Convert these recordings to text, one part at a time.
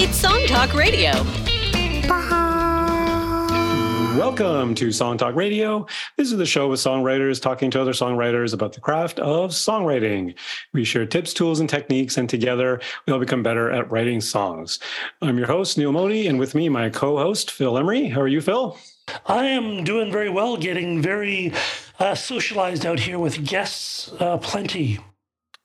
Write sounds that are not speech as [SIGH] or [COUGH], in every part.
It's Song Talk Radio. Welcome to Song Talk Radio. This is the show with songwriters talking to other songwriters about the craft of songwriting. We share tips, tools, and techniques, and together we all become better at writing songs. I'm your host, Neil Modi, and with me, my co host, Phil Emery. How are you, Phil? I am doing very well, getting very uh, socialized out here with guests uh, plenty.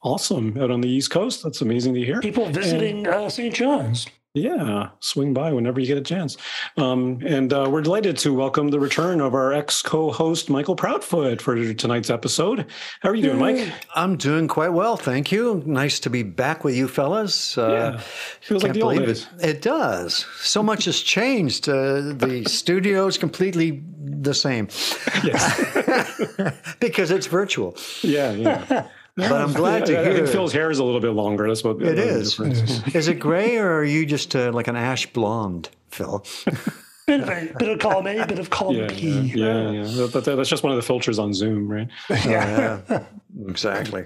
Awesome. Out on the East Coast. That's amazing to hear. People visiting uh, St. John's. Yeah, swing by whenever you get a chance. Um, and uh, we're delighted to welcome the return of our ex co host, Michael Proudfoot, for tonight's episode. How are you doing, Mike? I'm doing quite well, thank you. Nice to be back with you fellas. Uh, yeah, feels like the old days. It. it. does. So much has changed. Uh, the studio is completely the same. Yes. [LAUGHS] because it's virtual. Yeah, yeah. But I'm glad to I, hear. I think Phil's hair is a little bit longer. That's what it is. [LAUGHS] is it gray or are you just uh, like an ash blonde, Phil? [LAUGHS] bit of a bit of column A, bit of column yeah, B. Yeah, yeah. yeah. That, that's just one of the filters on Zoom, right? [LAUGHS] yeah, yeah. exactly.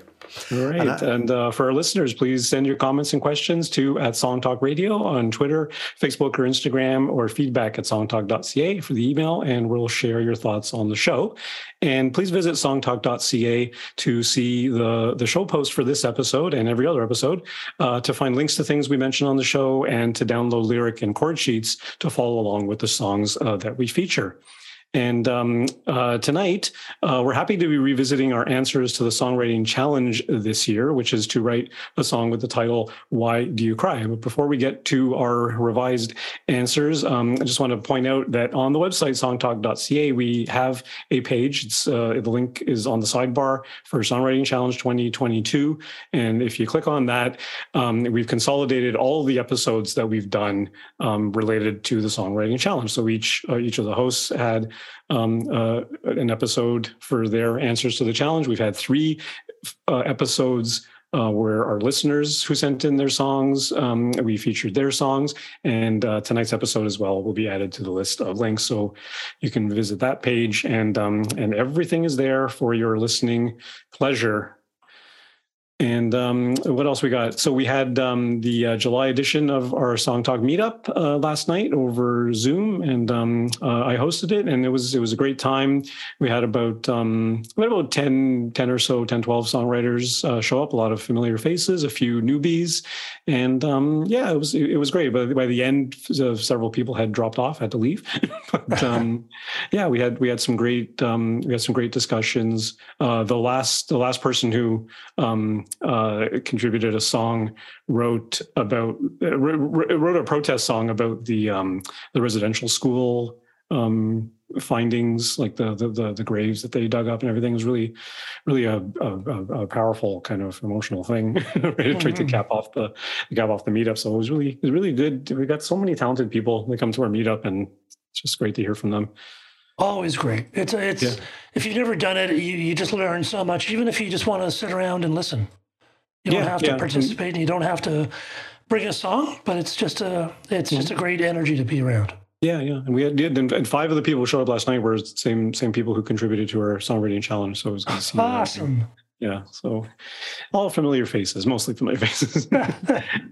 All right. And, I, and uh, for our listeners, please send your comments and questions to at Song Talk Radio on Twitter, Facebook, or Instagram, or feedback at songtalk.ca for the email, and we'll share your thoughts on the show. And please visit songtalk.ca to see the, the show post for this episode and every other episode, uh, to find links to things we mentioned on the show, and to download lyric and chord sheets to follow along with the songs uh, that we feature. And um, uh, tonight, uh, we're happy to be revisiting our answers to the songwriting challenge this year, which is to write a song with the title, Why Do You Cry? But before we get to our revised answers, um, I just want to point out that on the website, songtalk.ca, we have a page. Uh, the link is on the sidebar for Songwriting Challenge 2022. And if you click on that, um, we've consolidated all the episodes that we've done um, related to the Songwriting Challenge. So each, uh, each of the hosts had um, uh, an episode for their answers to the challenge. We've had three uh, episodes uh, where our listeners who sent in their songs, um, we featured their songs, and uh, tonight's episode as well will be added to the list of links, so you can visit that page, and um, and everything is there for your listening pleasure and um, what else we got? So we had um, the uh, July edition of our Song Talk meetup uh, last night over Zoom, and um, uh, I hosted it, and it was it was a great time. We had about um, about 10, 10 or so, 10, 12 songwriters uh, show up. A lot of familiar faces, a few newbies, and um, yeah, it was it was great. But by the end, several people had dropped off, had to leave. [LAUGHS] but um, yeah, we had we had some great we had some great discussions. Uh, the last the last person who uh, contributed a song, wrote about uh, wrote a protest song about the um, the residential school um, findings, like the, the, the graves that they dug up and everything. It was really really a, a, a powerful kind of emotional thing. [LAUGHS] right? mm-hmm. To cap off the cap off the meetup. So it was really it was really good. We got so many talented people that come to our meetup, and it's just great to hear from them. Always great. It's it's yeah. if you've never done it, you, you just learn so much. Even if you just want to sit around and listen. You don't have to yeah. participate. And you don't have to bring a song, but it's just a it's just a mm-hmm. great energy to be around. Yeah, yeah, and we had and five of the people who showed up last night were same same people who contributed to our songwriting challenge. So it was. Awesome. Yeah so all familiar faces mostly familiar [LAUGHS] faces.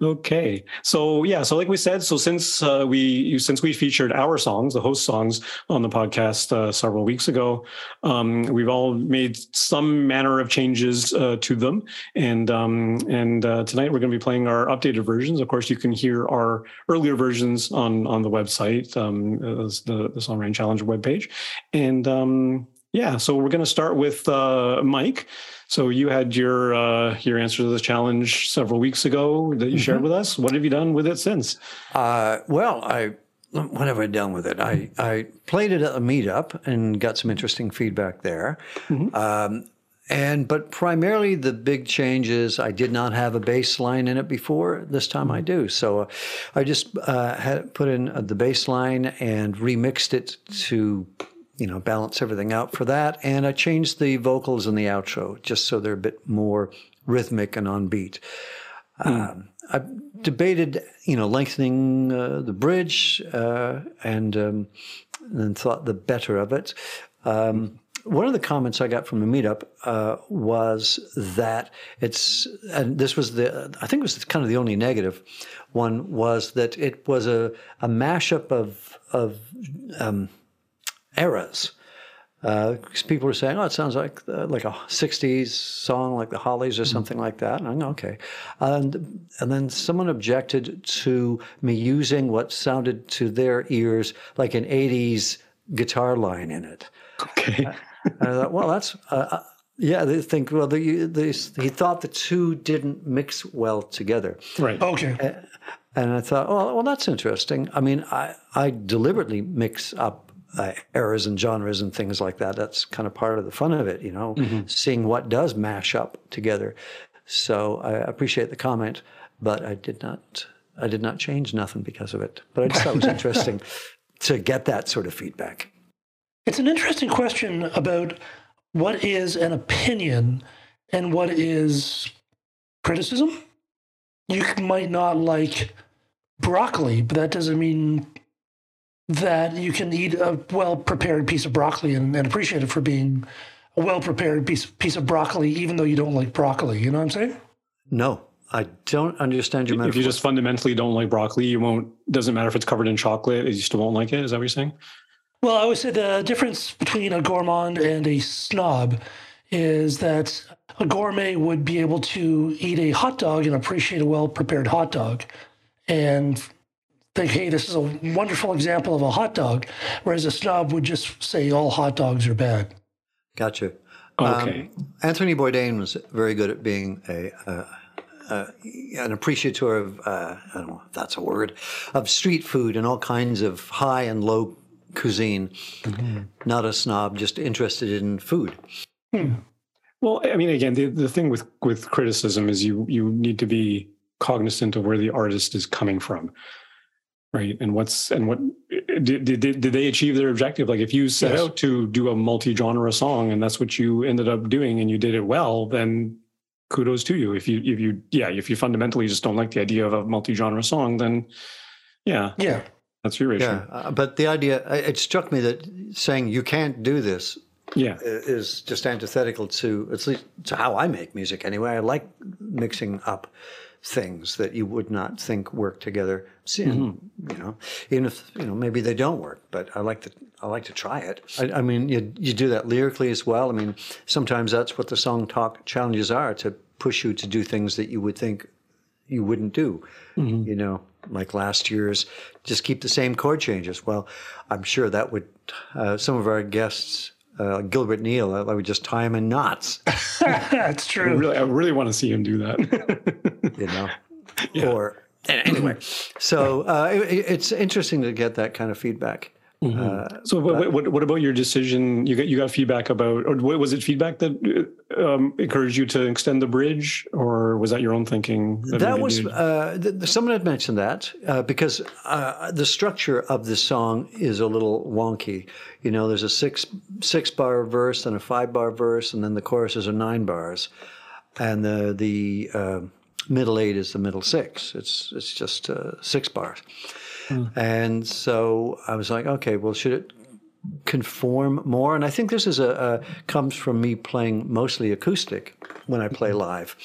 Okay so yeah so like we said so since uh, we since we featured our songs the host songs on the podcast uh, several weeks ago um, we've all made some manner of changes uh, to them. And um, and uh, tonight we're going to be playing our updated versions. Of course you can hear our earlier versions on on the website um, the, the songwriting challenge webpage. And um, yeah so we're going to start with uh, mike so you had your uh, your answer to the challenge several weeks ago that you mm-hmm. shared with us. What have you done with it since? Uh, well, I what have I done with it? I, I played it at a meetup and got some interesting feedback there. Mm-hmm. Um, and but primarily the big change is I did not have a bass line in it before. This time I do. So uh, I just uh, had put in uh, the bass line and remixed it to you know, balance everything out for that. And I changed the vocals in the outro just so they're a bit more rhythmic and on beat. Mm. Um, I debated, you know, lengthening uh, the bridge uh, and um, thought the better of it. Um, one of the comments I got from the meetup uh, was that it's, and this was the, I think it was kind of the only negative one was that it was a, a mashup of, of um, eras. Uh, people were saying, "Oh, it sounds like uh, like a '60s song, like the Hollies or mm-hmm. something like that." And I go, "Okay," and and then someone objected to me using what sounded to their ears like an '80s guitar line in it. Okay. and I thought, well, that's uh, uh, yeah. They think well, the, the, he thought the two didn't mix well together. Right. Okay. And I thought, well, well, that's interesting. I mean, I I deliberately mix up uh, eras and genres and things like that. That's kind of part of the fun of it, you know, mm-hmm. seeing what does mash up together. So I appreciate the comment, but I did not. I did not change nothing because of it. But I just thought it was [LAUGHS] interesting to get that sort of feedback. It's an interesting question about what is an opinion and what is criticism. You might not like broccoli, but that doesn't mean that you can eat a well prepared piece of broccoli and, and, appreciate it for being a well prepared piece piece of broccoli, even though you don't like broccoli. You know what I'm saying? No, I don't understand your metaphor. If you just fundamentally don't like broccoli, you won't. Doesn't matter if it's covered in chocolate, you still won't like it. Is that what you're saying? Well, I would say the difference between a gourmand and a snob is that a gourmet would be able to eat a hot dog and appreciate a well prepared hot dog, and think, hey, this is a wonderful example of a hot dog, whereas a snob would just say all hot dogs are bad. Gotcha. Okay. Um, Anthony Bourdain was very good at being a. Uh, uh, an appreciator of, uh, I don't know if that's a word, of street food and all kinds of high and low cuisine. Mm-hmm. Not a snob, just interested in food. Hmm. Well, I mean, again, the, the thing with, with criticism is you you need to be cognizant of where the artist is coming from right? And what's and what did, did, did they achieve their objective? Like if you set yes. out to do a multi-genre song and that's what you ended up doing and you did it well then kudos to you. If you if you yeah if you fundamentally just don't like the idea of a multi-genre song then yeah. Yeah. That's your issue. Yeah uh, but the idea it struck me that saying you can't do this yeah. is just antithetical to at least to how i make music anyway. I like mixing up things that you would not think work together. Mm-hmm. You know, even if you know maybe they don't work, but I like to I like to try it. I, I, mean, you you do that lyrically as well. I mean, sometimes that's what the song talk challenges are to push you to do things that you would think you wouldn't do. Mm-hmm. You know, like last year's, just keep the same chord changes. Well, I'm sure that would uh, some of our guests uh, Gilbert Neal. I, would just tie him in knots. [LAUGHS] That's true. I really, I really want to see him do that. [LAUGHS] you know, yeah. or anyway. [CLEARS THROAT] So uh, it, it's interesting to get that kind of feedback. Mm-hmm. Uh, so what, what, what, about your decision? You got you got feedback about, or was it feedback that um, encouraged you to extend the bridge, or was that your own thinking? That, that was uh, th- someone had mentioned that uh, because uh, the structure of the song is a little wonky. You know, there's a six six bar verse and a five bar verse, and then the choruses are nine bars, and the the uh, middle eight is the middle six. It's it's just uh, six bars. Mm. And so I was like, okay, well, should it conform more? And I think this is a, a comes from me playing mostly acoustic when I play mm-hmm. live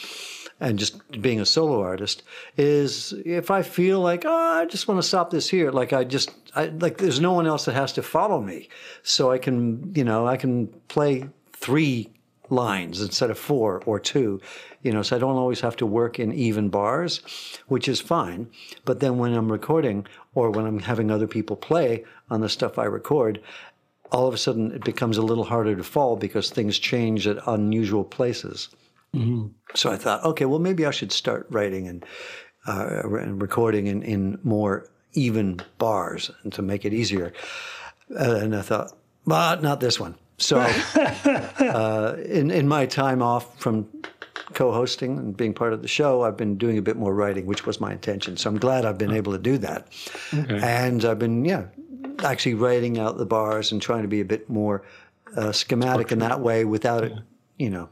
and just being a solo artist is if I feel like oh I just want to stop this here like I just I, like there's no one else that has to follow me so I can you know I can play three lines instead of four or two you know so I don't always have to work in even bars which is fine but then when I'm recording or when I'm having other people play on the stuff I record, all of a sudden it becomes a little harder to fall because things change at unusual places. Mm-hmm. So I thought, okay, well, maybe I should start writing and, uh, and recording in, in more even bars and to make it easier. And I thought, but not this one. So, [LAUGHS] uh, in in my time off from co-hosting and being part of the show, I've been doing a bit more writing, which was my intention. So I'm glad I've been able to do that. Okay. And I've been, yeah, actually writing out the bars and trying to be a bit more uh, schematic in that way without it, you know,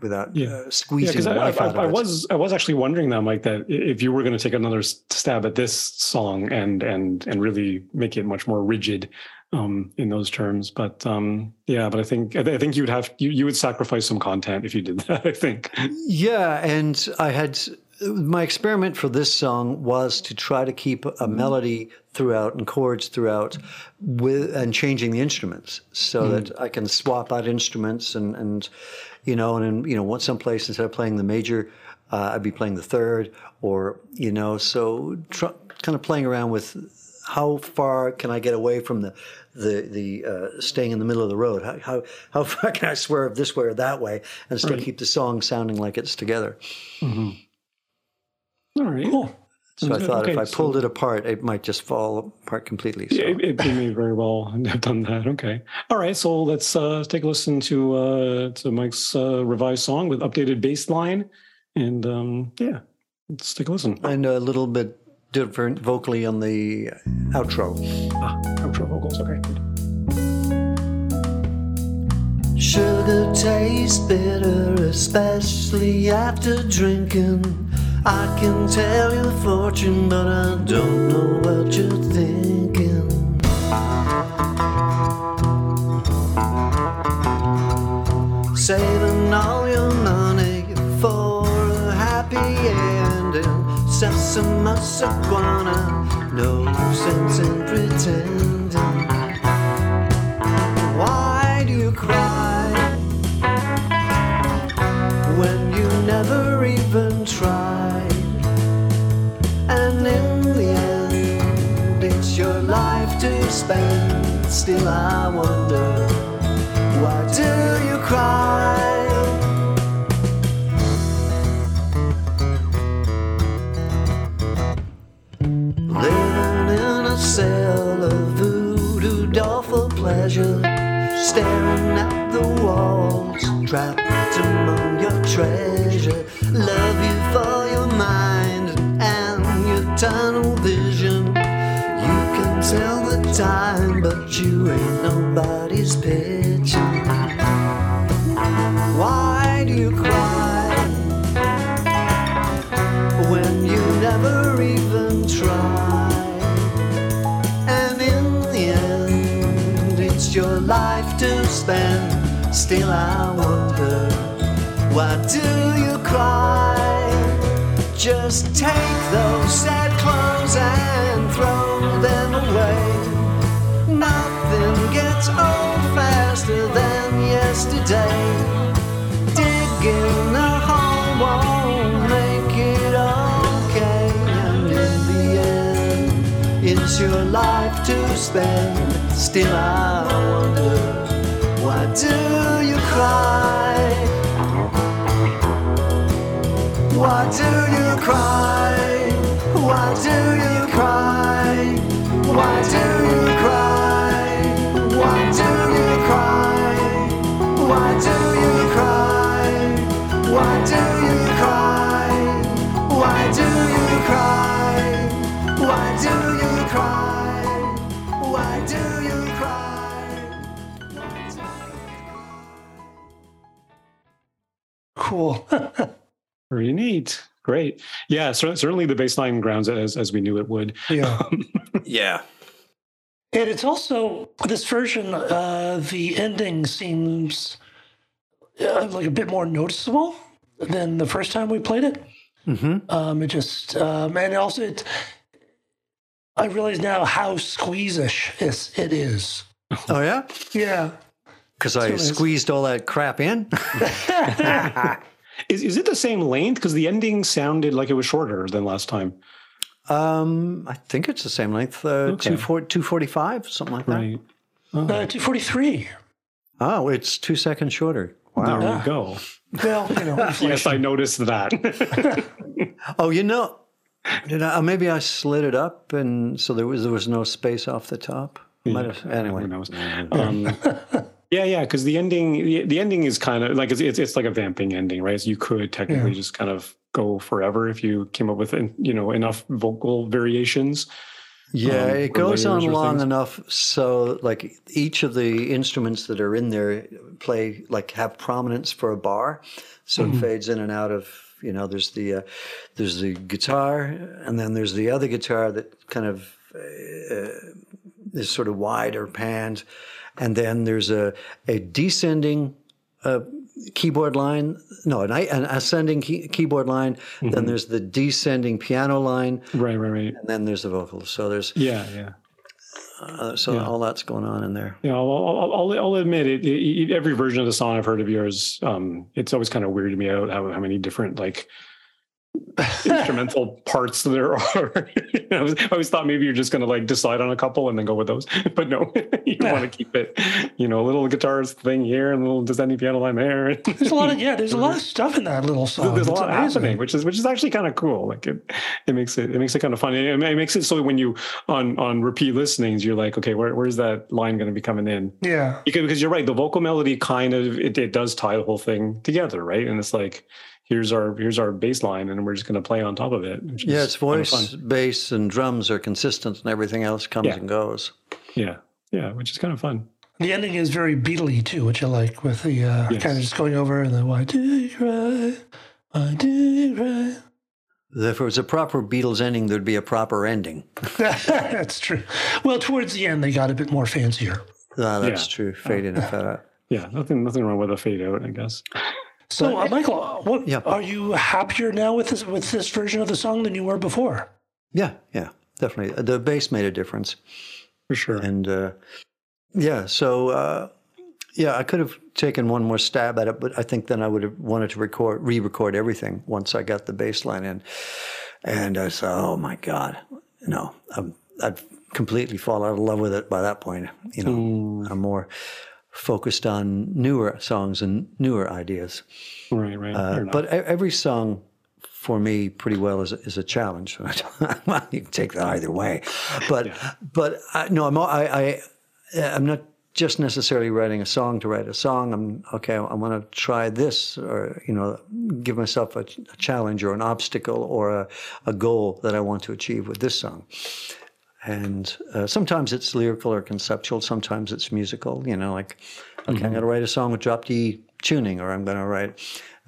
without yeah. uh, squeezing yeah, life I, out I, I was I was actually wondering that, Mike, that if you were going to take another stab at this song and and and really make it much more rigid, um, in those terms. But um, yeah, but I think I think you'd have you, you would sacrifice some content if you did [LAUGHS] that. I think. Yeah, and I had my experiment for this song was to try to keep a melody throughout and chords throughout with and changing the instruments so mm. that I can swap out instruments and and you know and in, you know some place instead of playing the major uh, I'd be playing the third or you know so tr- kind of playing around with how far can I get away from the the the uh, staying in the middle of the road how, how how [LAUGHS] far can I swerve this way or that way and still right. keep the song sounding like it's together. Mm-hmm. All right. Cool. So I thought okay, if I pulled so, it apart, it might just fall apart completely. So. It, it, may very well [LAUGHS] have done that. Okay. All right. So let's uh, take a listen to uh, to Mike's uh, revised song with updated bass line, and um, yeah, let's take a listen. And a little bit different vocally on the outro. Ah, vocals. Okay. Sugar tastes bitter, especially after drinking. I can tell your fortune, but I don't know what you're thinking. Saving all your money for a happy ending. Sesame iguana, no sense in pretending. Spend. Still, I wonder why do you cry? Time, but you ain't nobody's picture. Why do you cry when you never even try? And in the end, it's your life to spend. Still, I wonder, why do you cry? Just take those sad clothes and throw it's your life to spend. Still, I wonder, why do you cry? Why do you cry? Why do you cry? why do you cry? Why do you cry? Why do you cry? Why do you cry? Cool. [LAUGHS] Very neat. Great. Yeah, certainly the bass line grounds it as, as we knew it would. Yeah. [LAUGHS] yeah. And it's also this version, uh, the ending seems uh, like a bit more noticeable than the first time we played it. Mm-hmm. Um, it just, um, and also it, I realize now how squeezish it is. Oh, yeah? Yeah. Because I squeezed all that crap in? [LAUGHS] is, is it the same length? Because the ending sounded like it was shorter than last time. Um, I think it's the same length, uh, okay. 245, something like that. Right. Oh. Uh, 243. Oh, it's two seconds shorter. Wow. There we go. [LAUGHS] Well, you know. [LAUGHS] yes, I noticed that. oh, you know, did I, uh, maybe I slid it up, and so there was there was no space off the top. Might have, anyway. Um, yeah, yeah, because the ending the, the, ending is kind of like it's, it's, it's like a vamping ending, right? So you could technically yeah. just kind of go forever if you came up with you know enough vocal variations. Yeah, um, it goes on long things. enough so like each of the instruments that are in there play like have prominence for a bar, so mm-hmm. it fades in and out of you know there's the uh, there's the guitar and then there's the other guitar that kind of uh, is sort of wider panned, and then there's a a descending uh, keyboard line. No, an, an ascending key, keyboard line. Mm-hmm. Then there's the descending piano line. Right, right, right. And then there's the vocals. So there's yeah, yeah. Uh, so yeah. all that's going on in there. Yeah, I'll, I'll, I'll admit it, it, Every version of the song I've heard of yours, um, it's always kind of weirded me out how, how many different like instrumental parts there are. [LAUGHS] I, was, I, always thought maybe you're just going to like decide on a couple and then go with those, [LAUGHS] but no, [LAUGHS] you yeah. want to keep it. You know, a little guitars thing here and a little descending piano line there. there's a lot of yeah, there's a lot of mm-hmm. stuff in that little song. There's a lot amazing. happening, which is which is actually kind of cool. Like it, it makes it it makes it kind of fun. It, it makes it so when you on on repeat listenings, you're like, okay, where, where's that line going to be coming in? Yeah, because because you're right, the vocal melody kind of it, it does tie the whole thing together, right? And it's like here's our here's our bass line and we're just going to play on top of it yeah it's voice bass and drums are consistent and everything else comes yeah. and goes yeah yeah which is kind of fun the ending is very beatly too which i like with the uh, yes. kind of just going over and then why do you cry why do you cry if it was a proper Beatles ending, there'd be a proper ending. [LAUGHS] that's true. Well, towards the end, they got a bit more fancier. Ah, that's yeah. true. Fade in and [LAUGHS] fade out. Yeah, nothing, nothing wrong with a fade out, I guess. So, uh, Michael, what, yeah. are you happier now with this with this version of the song than you were before? Yeah, yeah, definitely. The bass made a difference for sure. And uh, yeah, so uh, yeah, I could have taken one more stab at it, but I think then I would have wanted to record, re-record everything once I got the bass line in. And I said, "Oh my God, no, I'm, I'd completely fall out of love with it by that point. You know, mm. I'm more." Focused on newer songs and newer ideas. Right, right. Uh, but every song for me pretty well is a, is a challenge. [LAUGHS] you can take that either way, but yeah. but I, no, I'm I, I I'm not just necessarily writing a song to write a song. I'm okay. I want to try this, or you know, give myself a, a challenge or an obstacle or a, a goal that I want to achieve with this song. And uh, sometimes it's lyrical or conceptual, sometimes it's musical, you know, like, okay, mm-hmm. I'm going to write a song with drop D tuning, or I'm going to write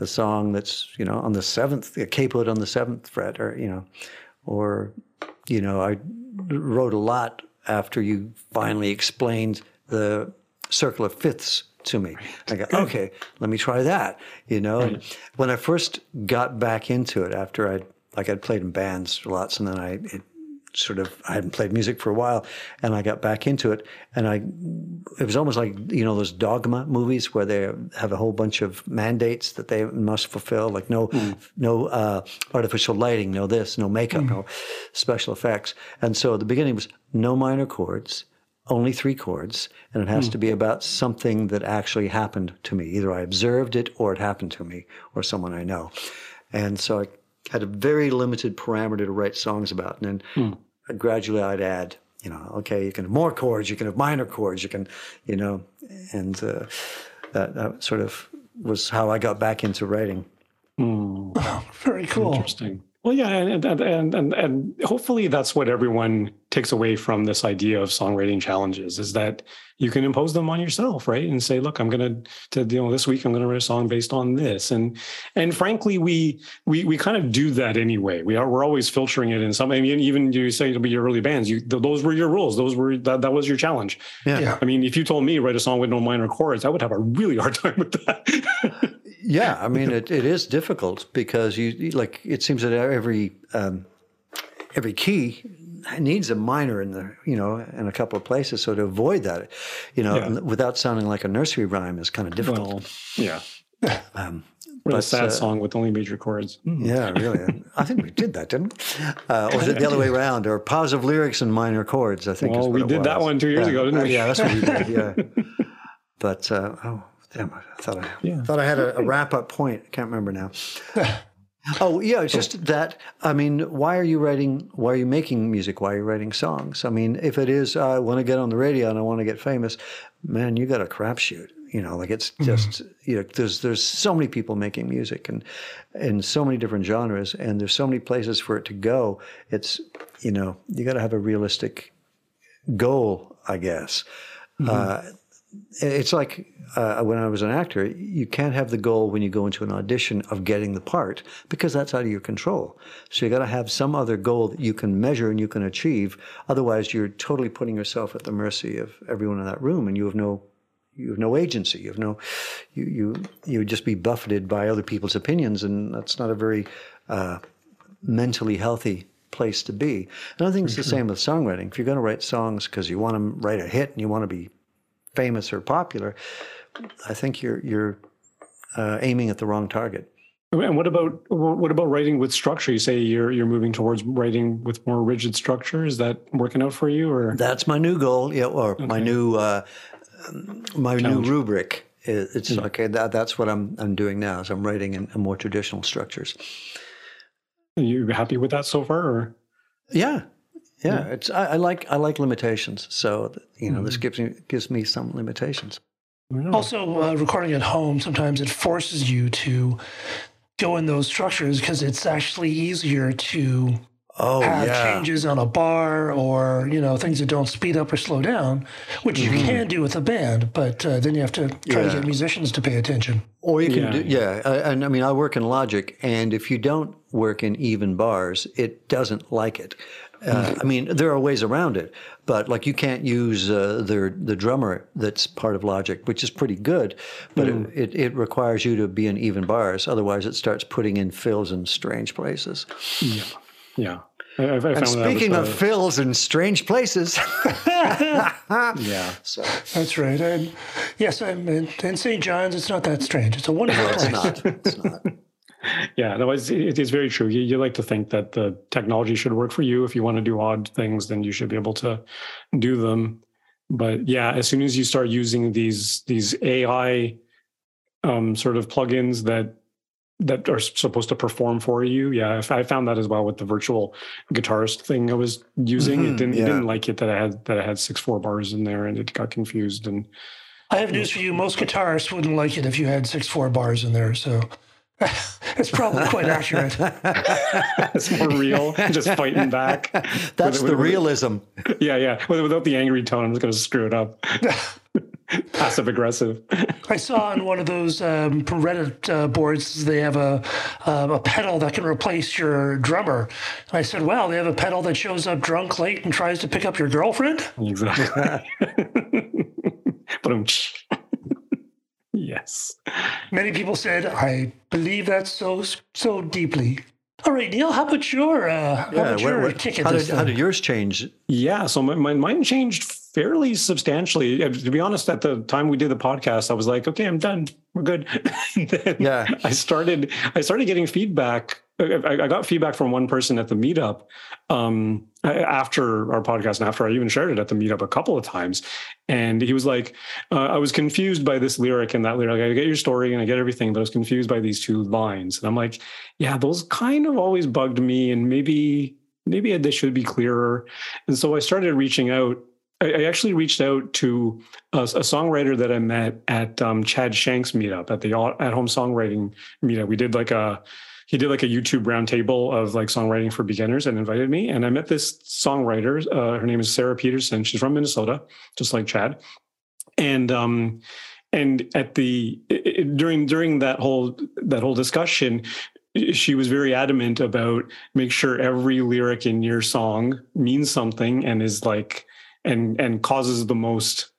a song that's, you know, on the seventh, a capoed on the seventh fret, or, you know, or, you know, I wrote a lot after you finally explained the circle of fifths to me. I go, okay, let me try that. You know, and when I first got back into it after I'd like I'd played in bands lots, and then I it sort of I hadn't played music for a while, and I got back into it, and I it was almost like you know those dogma movies where they have a whole bunch of mandates that they must fulfill, like no mm. no uh, artificial lighting, no this, no makeup, mm. no special effects, and so the beginning was no minor chords. Only three chords, and it has mm. to be about something that actually happened to me. Either I observed it, or it happened to me, or someone I know. And so I had a very limited parameter to write songs about. And then mm. Gradually I'd add, you know, okay, you can have more chords, you can have minor chords, you can, you know, and uh, that, that, sort of was how I got back into writing. Mm. Oh, very cool. Interesting. Well, yeah, and, and and and hopefully that's what everyone takes away from this idea of songwriting challenges is that you can impose them on yourself, right? And say, look, I'm gonna to you know this week I'm gonna write a song based on this, and and frankly, we we we kind of do that anyway. We are we're always filtering it in some. I mean, even you say it'll be your early bands. You those were your rules. Those were that that was your challenge. Yeah. yeah. I mean, if you told me write a song with no minor chords, I would have a really hard [LAUGHS] time with that. [LAUGHS] Yeah, I mean it, it is difficult because you like it seems that every um, every key needs a minor in the you know in a couple of places. So to avoid that, you know, yeah. without sounding like a nursery rhyme is kind of difficult. Well, yeah. [LAUGHS] Um, but, a sad uh, song with only major chords. Mm. Yeah, really. I think we did that, didn't we? Uh, or was it the other way [LAUGHS] around? Or positive lyrics and minor chords? I think. Well, we did that one two years yeah. ago, didn't we? Yeah, that's what we did. Yeah. [LAUGHS] but uh, oh, Damn, I thought I yeah. thought I had a, a wrap up point. I can't remember now. [LAUGHS] oh yeah, it's just that. I mean, why are you writing? Why are you making music? Why are you writing songs? I mean, if it is, I want to get on the radio and I want to get famous, man, you got a crapshoot. You know, like it's mm-hmm. just mm-hmm. you know, there's there's so many people making music and in so many different genres, and there's so many places for it to go. It's you know, you got to have a realistic goal, I guess. Mm-hmm. Uh, it's like uh, when I was an actor, you can't have the goal when you go into an audition of getting the part because that's out of your control. So you got to have some other goal that you can measure and you can achieve. Otherwise, you're totally putting yourself at the mercy of everyone in that room, and you have no you have no agency. You have no you you you would just be buffeted by other people's opinions, and that's not a very uh, mentally healthy place to be. And I think it's the same with songwriting. If you're going to write songs because you want to write a hit and you want to be famous or popular, I think you're you're uh, aiming at the wrong target. And what about what about writing with structure? You say you're you're moving towards writing with more rigid structure. Is that working out for you, or that's my new goal? Yeah, or okay. my new uh, my Challenge. new rubric. It's yeah. okay. That, that's what I'm I'm doing now. Is I'm writing in, in more traditional structures. Are you happy with that so far? Or? Yeah, yeah. yeah. It's I, I, like I like limitations. So you know, mm-hmm. this gives me gives me some limitations. Also, uh, recording at home sometimes it forces you to go in those structures because it's actually easier to oh, have yeah. changes on a bar or you know things that don't speed up or slow down, which mm-hmm. you can do with a band, but uh, then you have to try yeah. to get musicians to pay attention. Or you can yeah. do yeah, and I mean I work in Logic, and if you don't work in even bars, it doesn't like it. Uh, I mean, there are ways around it, but like you can't use uh, the the drummer that's part of Logic, which is pretty good, but mm. it, it, it, requires you to be in even bars. Otherwise, it starts putting in fills in strange places. Yeah, yeah. I, I and speaking of fills in strange places, [LAUGHS] yeah. So that's right. And yes, I'm in, in St. John's. It's not that strange. It's a wonderful place. It's not. It's not. Yeah, no, it's, it is very true. You, you like to think that the technology should work for you. If you want to do odd things, then you should be able to do them. But yeah, as soon as you start using these these AI um, sort of plugins that that are supposed to perform for you, yeah, I found that as well with the virtual guitarist thing I was using. Mm-hmm, it didn't yeah. it didn't like it that I had that I had six four bars in there, and it got confused. And I have news for you: most guitarists wouldn't like it if you had six four bars in there. So [LAUGHS] it's probably quite accurate. [LAUGHS] it's more real, just fighting back. [LAUGHS] That's with, the with, realism. Yeah, yeah. Without the angry tone, I'm just going to screw it up. Passive aggressive. I saw on one of those um, Reddit uh, boards they have a uh, a pedal that can replace your drummer. And I said, "Well, they have a pedal that shows up drunk late and tries to pick up your girlfriend." Exactly. but I'm. Yes. Many people said, I believe that so so deeply. All right, Neil, how about your, uh, how about your what, ticket? How did, how did, yours change? Yeah, so my, my, mine changed fairly substantially. To be honest, at the time we did the podcast, I was like, okay, I'm done. We're good. [LAUGHS] yeah. I started, I started getting feedback I, got feedback from one person at the meetup um, after our podcast and after I even shared it at the meetup a couple of times. And he was like, uh, I was confused by this lyric and that lyric. I get your story and I get everything, but I was confused by these two lines. And I'm like, yeah, those kind of always bugged me. And maybe, maybe they should be clearer. And so I started reaching out I, actually reached out to a, a songwriter that I met at um, Chad Shank's meetup at the at home songwriting meetup. We did like a he did like a YouTube roundtable of like songwriting for beginners and invited me. And I met this songwriter. Uh, her name is Sarah Peterson. She's from Minnesota, just like Chad. And um, and at the it, during during that whole that whole discussion, she was very adamant about make sure every lyric in your song means something and is like and and causes the most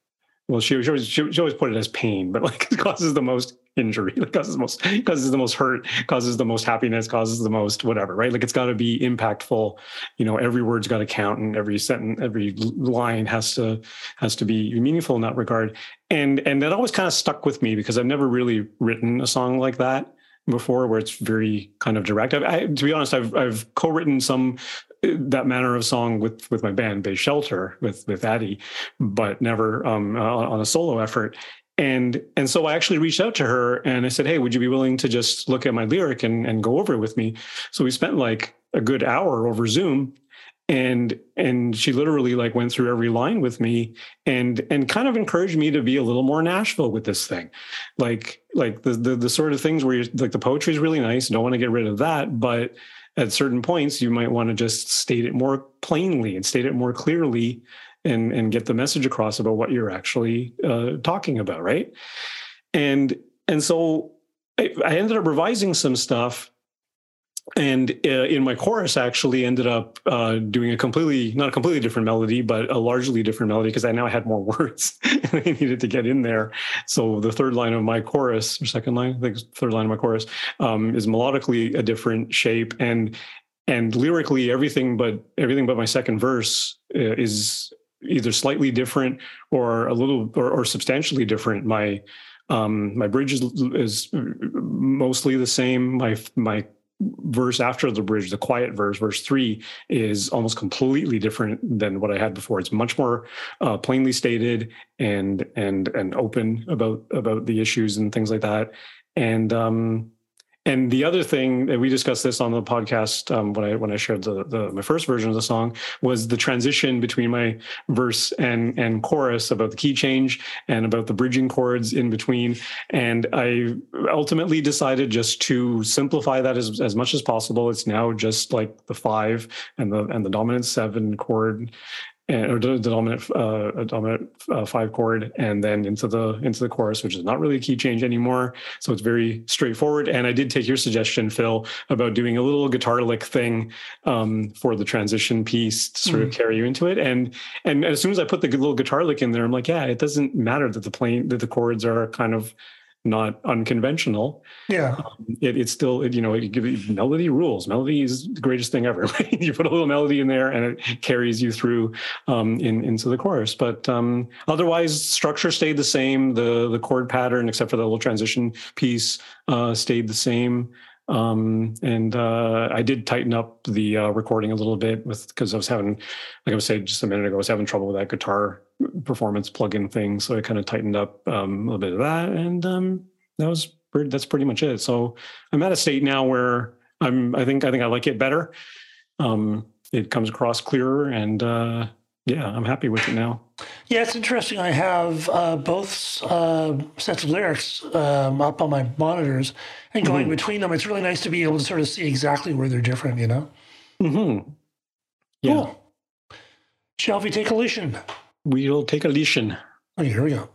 well she, she, always, she, she always put it as pain but like it [LAUGHS] causes the most injury like causes the most causes the most hurt causes the most happiness causes the most whatever right? Like it's got to be impactful. You know every word's got to count and every sentence every line has to has to be meaningful in that regard. And and that always kind of stuck with me because i've never really written a song like that before where it's very kind of direct. I, I, to be honest i've i've co-written some that manner of song with with my band Bay Shelter with with Addie, but never um, on a solo effort and and so I actually reached out to her and I said, "Hey, would you be willing to just look at my lyric and and go over it with me?" So we spent like a good hour over Zoom, and and she literally like went through every line with me and and kind of encouraged me to be a little more Nashville with this thing, like like the the, the sort of things where you're like the poetry is really nice, don't want to get rid of that, but at certain points you might want to just state it more plainly and state it more clearly and and get the message across about what you're actually uh, talking about, right? And and so I, I ended up revising some stuff and uh, in my chorus actually ended up uh, doing a completely not a completely different melody but a largely different melody because i now had more [LAUGHS] words [LAUGHS] and i needed to get in there so the third line of my chorus or second line i think third line of my chorus um, is melodically a different shape and and lyrically everything but everything but my second verse uh, is either slightly different or a little or, or substantially different my um, my bridge is, is mostly the same my my verse after the bridge, the quiet verse, verse three, is almost completely different than what I had before. It's much more uh, plainly stated and and and open about about the issues and things like that. And um, and the other thing that we discussed this on the podcast um, when I when I shared the, the my first version of the song was the transition between my verse and and chorus about the key change and about the bridging chords in between. And I ultimately decided just to simplify that as, as much as possible. It's now just like the five and the and the dominant seven chord and, or the, dominant uh, dominant uh, five chord, and then into the into the chorus, which is not really a key change anymore. So it's very straightforward. And I did take your suggestion, Phil, about doing a little guitar lick thing um, for the transition piece to sort mm. of carry you into it. And and as soon as I put the little guitar lick in there, I'm like, yeah, it doesn't matter that the plane that the chords are kind of not unconventional. Yeah, um, it, it's still it, you know it, gives melody rules. Melody is the greatest thing ever. [LAUGHS] You put a little melody in there, and it carries you through um, in into the chorus. But um, otherwise, structure stayed the same. The the chord pattern, except for the little transition piece, uh, stayed the same. Um, and uh, I did tighten up the uh, recording a little bit with because I was having, like I was saying just a minute ago, I was having trouble with that guitar performance plugin thing. So I kind of tightened up um, a little bit of that, and um, that was pretty, that's pretty much it. So I'm at a state now where I'm. I think I think I like it better. Um, it comes across clearer, and uh, yeah, I'm happy with it now. Yeah, it's interesting. I have uh, both uh, sets of lyrics um, up on my monitors, and going mm-hmm. between them, it's really nice to be able to sort of see exactly where they're different. You know. Hmm. Yeah. Cool. Shall we take a listen? We'll take a listen. Okay, here we go.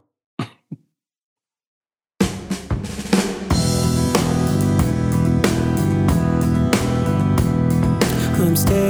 I'm staring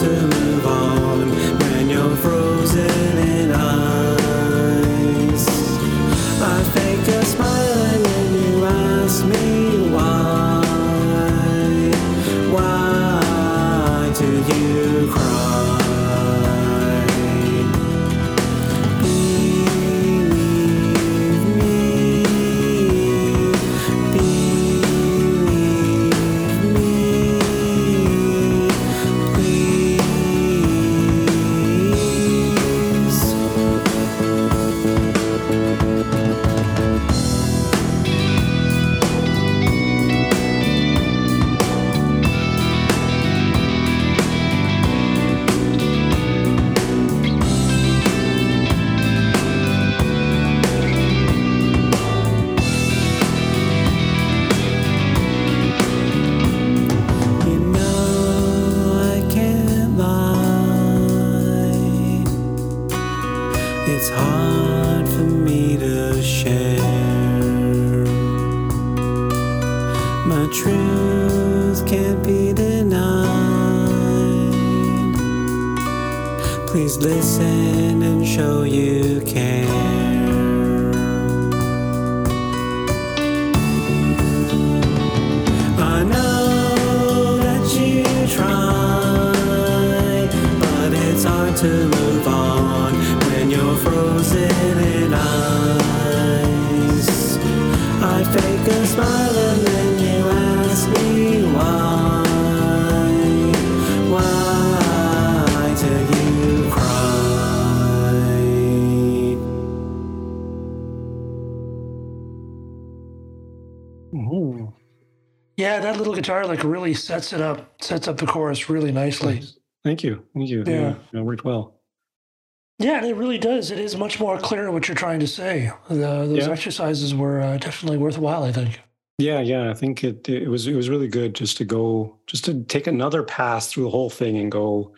to Yeah, that little guitar like really sets it up, sets up the chorus really nicely. Thank you. Thank you. Yeah. That worked well. Yeah, it really does. It is much more clear what you're trying to say. The, those Yeah. exercises were uh, definitely worthwhile, I think. Yeah, yeah. I think it it was it was really good just to go just to take another pass through the whole thing and go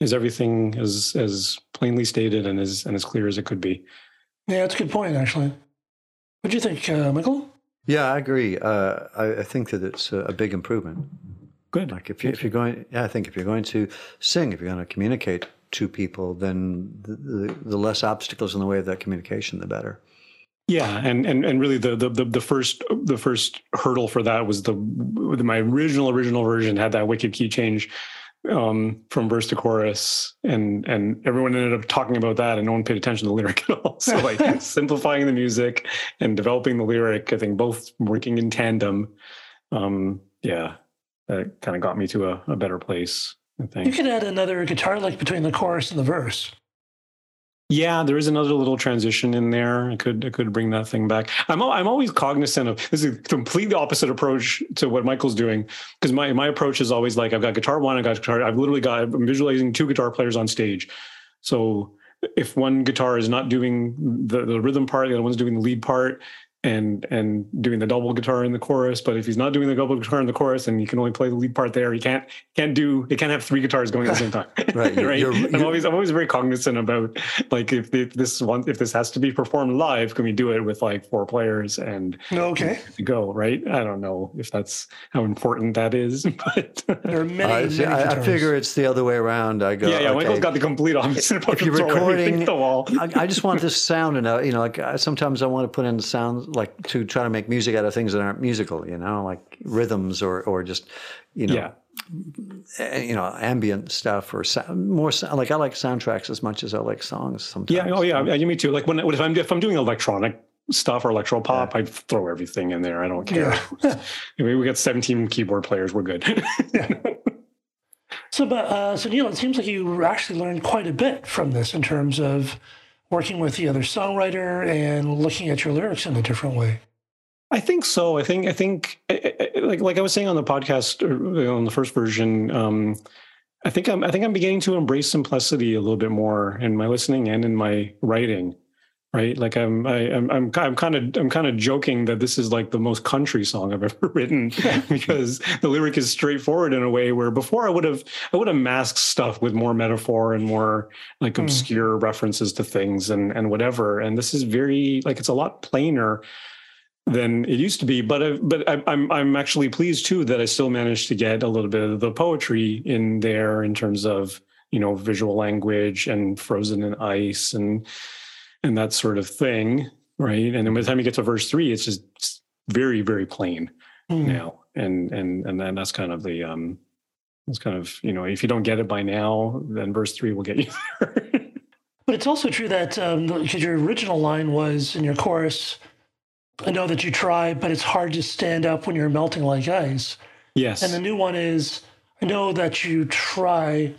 is everything as as plainly stated and as and as clear as it could be. Yeah, that's a good point, actually. What do you think, uh, Michael? Yeah, I agree. Uh, I, I think that it's a, a big improvement. Good. Like if you if you're going, yeah, I think if you're going to sing, if you're going to communicate to people, then the, the, the less obstacles in the way of that communication, the better. Yeah, and and and really the the the, the first the first hurdle for that was the my original original version had that wicked key change um from verse to chorus and and everyone ended up talking about that and no one paid attention to the lyric [LAUGHS] at all so like [LAUGHS] simplifying the music and developing the lyric i think both working in tandem um yeah that kind of got me to a, a better place i think You could add another guitar lick between the chorus and the verse. Yeah, there is another little transition in there. I could I could bring that thing back. I'm I'm always cognizant of this is a completely opposite approach to what Michael's doing because my my approach is always like I've got guitar one, I got guitar. I've literally got I'm visualizing two guitar players on stage. So if one guitar is not doing the, the rhythm part, the other one's doing the lead part and and doing the double guitar in the chorus. But if he's not doing the double guitar in the chorus and you can only play the lead part there, he can't can't do he can't have three guitars going at the same time. [LAUGHS] Right, you're- [LAUGHS] right. you're- I'm always I'm always very cognizant about like if, if this one if this has to be performed live, can we do it with like four players and Okay. to go, right? I don't know if that's how important that is, [LAUGHS] but There are many, I, many I, I figure it's the other way around. I go, yeah, yeah, Michael's okay, got the complete opposite approach. if you're recording, the wall. I, I just want this sound and uh, you know, like I, sometimes I want to put in the sounds like to try to make music out of things that aren't musical. You know, like rhythms or or just you know, Yeah. eh, you know, ambient stuff or sound, more sound, like I like soundtracks as much as I like songs. Sometimes. Yeah. Oh, yeah. Yeah. Me too. Like when, if I'm if I'm doing electronic stuff or electro pop, I throw everything in there. I don't care. Yeah. [LAUGHS] I mean, we got 17 keyboard players. We're good. [LAUGHS] So, but uh, so Neil, it seems like you actually learned quite a bit from this in terms of working with the other songwriter and looking at your lyrics in a different way. I think so. I think I think like like I was saying on the podcast on the first version. Um, I think I'm I think I'm beginning to embrace simplicity a little bit more in my listening and in my writing. Right, like I'm I, I'm I'm I'm kind of I'm kind of joking that this is like the most country song I've [LAUGHS] ever written because the lyric is straightforward in a way where before I would have I would have masked stuff with more metaphor and more like Hmm. obscure references to things and and whatever. And this is very like it's a lot plainer than it used to be. But I, but I, I'm I'm actually pleased too that I still managed to get a little bit of the poetry in there in terms of you know visual language and frozen in ice and and that sort of thing, right? And then by the time you get to verse three, it's just very very plain Hmm. now, and and and then that's kind of the um. It's kind of you know if you don't get it by now, then verse three will get you [LAUGHS] there. But it's also true that um, because your original line was in your chorus, I know that you try, but it's hard to stand up when you're melting like ice. yes. And the new one is, I know that you try,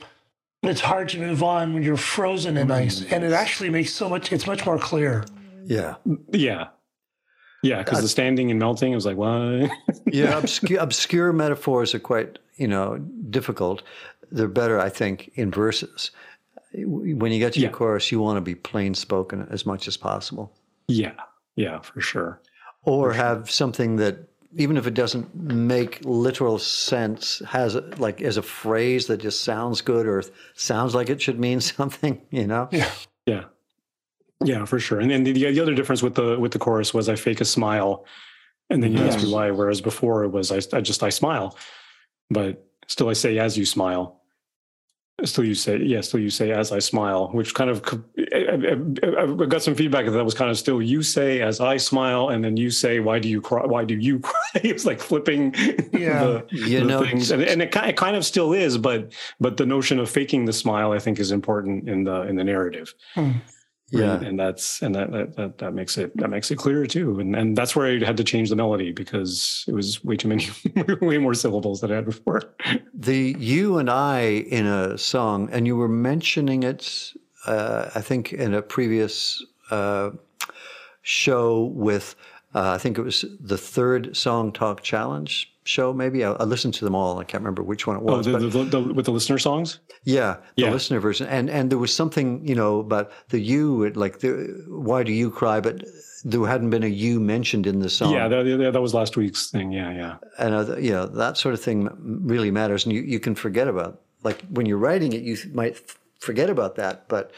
it's hard to move on when you're frozen in ice. Mm-hmm. And it actually makes so much, it's much more clear. yeah, Yeah. Yeah, because the standing and melting, it was like, what? [LAUGHS] yeah. obscure, obscure metaphors are quite you know difficult. They're better, I think, in verses. When you get to your Yeah. chorus, you want to be plain spoken as much as possible. yeah. Yeah, for sure. or have something that even if it doesn't make literal sense has like as a phrase that just sounds good or sounds like it should mean [LAUGHS] something you know Yeah. Yeah. Yeah, for sure. And then the, the other difference with the with the chorus was I fake a smile, and then you yes. ask me why. Whereas before it was I, I just I smile, but still I say as you smile. Still, you say yeah. Still, you say as I smile, which kind of I, I, got some feedback that, that was kind of still you say as I smile, and then you say why do you cry? Why do you [LAUGHS] cry? it's like flipping [LAUGHS] yeah. the, you the know, things, and, and it, it kind of still is, but but the notion of faking the smile, I think, is important in the in the narrative. Hmm yeah. Right? and that's and that, that, that that makes it that makes it clearer too. And and that's where i had to change the melody because it was way too many [LAUGHS] way more syllables than i had before. The you and i in a song and you were mentioning it uh, i think in a previous uh, show with uh, i think it was the third song talk challenge show maybe? I, I, listened to them all. I can't remember which one it oh, was oh, the, the, the, with the listener songs? Yeah the yeah. listener version. And and there was something you know about the you like the why do you cry? But there hadn't been a you mentioned in the song. Yeah that, that was last week's thing. Yeah yeah. And uh, yeah that sort of thing really matters. And you, you can forget about like when you're writing it you might forget about that. But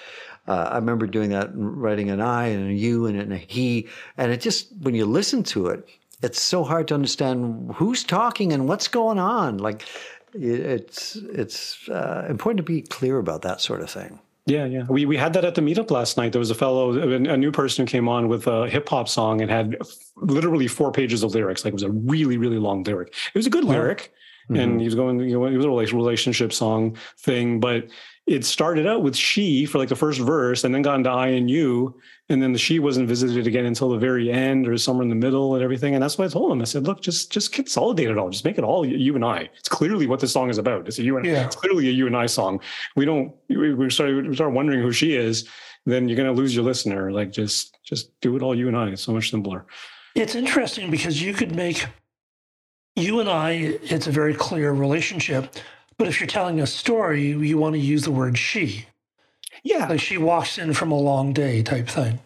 uh, I remember doing that, writing an I and a you and a he, and it just when you listen to it, it's so hard to understand who's talking and what's going on. Like it's it's uh, important to be clear about that sort of thing. Yeah, yeah. We we had that at the meetup last night. There was a fellow, a new person who came on with a hip hop song and had literally four pages of lyrics. Like it was a really really long lyric. It was a good lyric, mm-hmm. and he was going. You know, it was a relationship song thing, but it started out with she for like the first verse and then got into I and you. And then the she wasn't visited again until the very end or somewhere in the middle and everything. And that's what I told him. I said, look, just just consolidate it all. Just make it all you and I. It's clearly what this song is about. It's a you and yeah. it's clearly a you and I song. We don't we, we start we start wondering who she is, then you're gonna lose your listener. Like just just do it all you and I. It's so much simpler. It's interesting because you could make you and I, it's a very clear relationship but if you're telling a story, you want to use the word she. Yeah. Like she walks in from a long day type thing.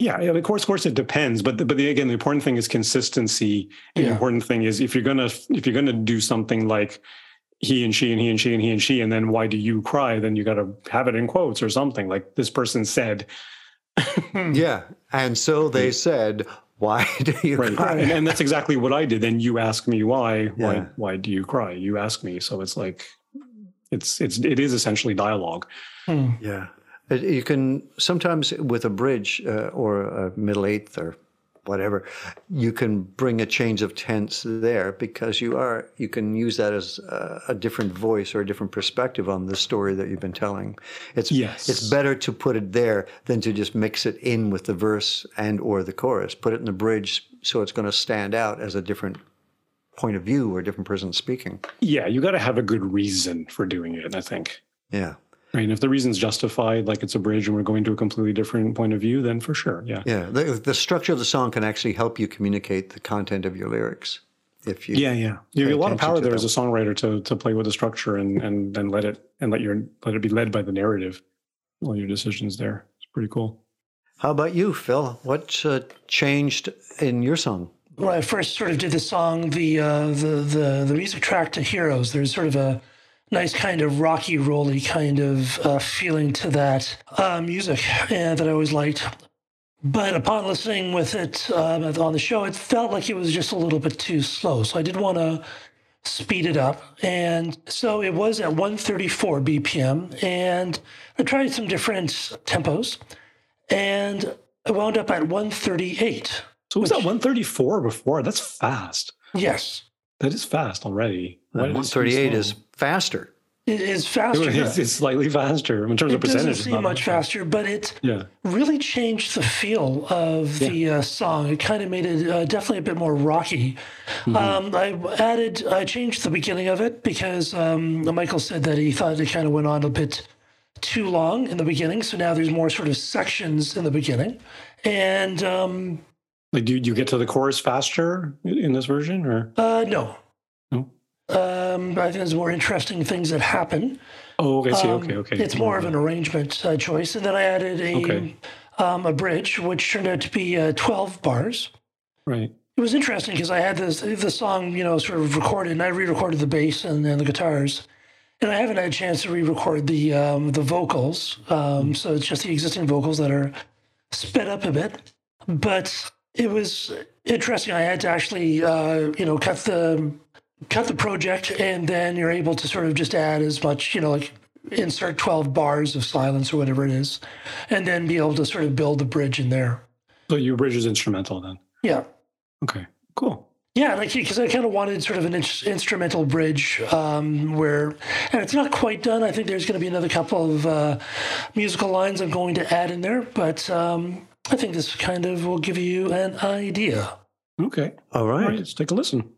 Yeah, of course, of course, it depends. But the, but the, again, the important thing is consistency. And yeah. the important thing is if you're gonna if you're gonna do something like he and she and he and she and he and she, and then why do you cry? Then you got to have it in quotes or something like this person said. yeah, and so they [LAUGHS] said, why [LAUGHS] do you right. cry? And, and, that's exactly what I did. Then you ask me why, yeah. why, why do you cry? You ask me. So it's like, it's, it's, it is essentially dialogue. Hmm. Yeah. You can sometimes with a bridge uh, or a middle eighth or whatever, you can bring a change of tense there because you are you can use that as a, a, different voice or a different perspective on the story that you've been telling. It's yes. it's better to put it there than to just mix it in with the verse and or the chorus. Put it in the bridge so it's going to stand out as a different point of view or a different person speaking. Yeah, you got to have a good reason for doing it, I think. Yeah. Right. And if the reason's justified, like it's a bridge and we're going to a completely different point of view, then for sure. Yeah. Yeah. The, the structure of the song can actually help you communicate the content of your lyrics. If you yeah, yeah, you have a lot of power there them. as a songwriter to to play with the structure and and then let it and let your let it be led by the narrative. All your decisions there. It's pretty cool. How about you, Phil? What uh, changed in your song? well, I first sort of did the song, the uh, the the the music track to Heroes, there's sort of a nice kind of rocky rolly kind of uh, feeling to that uh, music uh, that I always liked. But upon listening with it um, on the show, it felt like it was just a little bit too slow. So I did want to speed it up. And so it was at 134 BPM. And I tried some different tempos. And I wound up at 138. So was which, that 134 before? That's fast. Yes. That is fast already. 138 is faster. It is faster. It's, it's slightly faster in terms it of percentage. It doesn't seem much faster, but it yeah. really changed the feel of yeah. the uh, song. It kind of made it uh, definitely a bit more rocky. Mm-hmm. Um, I added, I changed the beginning of it because um, Michael said that he thought it kind of went on a bit too long in the beginning. So now there's more sort of sections in the beginning, and um, like, do you get to the chorus faster in this version, or uh, no? Um, I think there's more interesting things that happen. Oh, okay, see, um, okay, okay. It's more of an arrangement uh, choice, and then I added a okay. um, a bridge, which turned out to be uh, 12 bars. Right. It was interesting because I had this the song, you know, sort of recorded, and I re-recorded the bass and, and the guitars, and I haven't had a chance to re-record the um, the vocals. Um, so it's just the existing vocals that are sped up a bit, but it was interesting. I had to actually, uh, you know, cut the cut the project, and then you're able to sort of just add as much, you know, like insert 12 bars of silence or whatever it is, and then be able to sort of build the bridge in there. So your bridge is instrumental then? Yeah. Okay, cool. Yeah, like because I kind of wanted sort of an in- instrumental bridge um, where, and it's not quite done. I think there's going to be another couple of uh, musical lines I'm going to add in there, but um, I think this kind of will give you an idea. Okay. All right. All right, let's take a listen.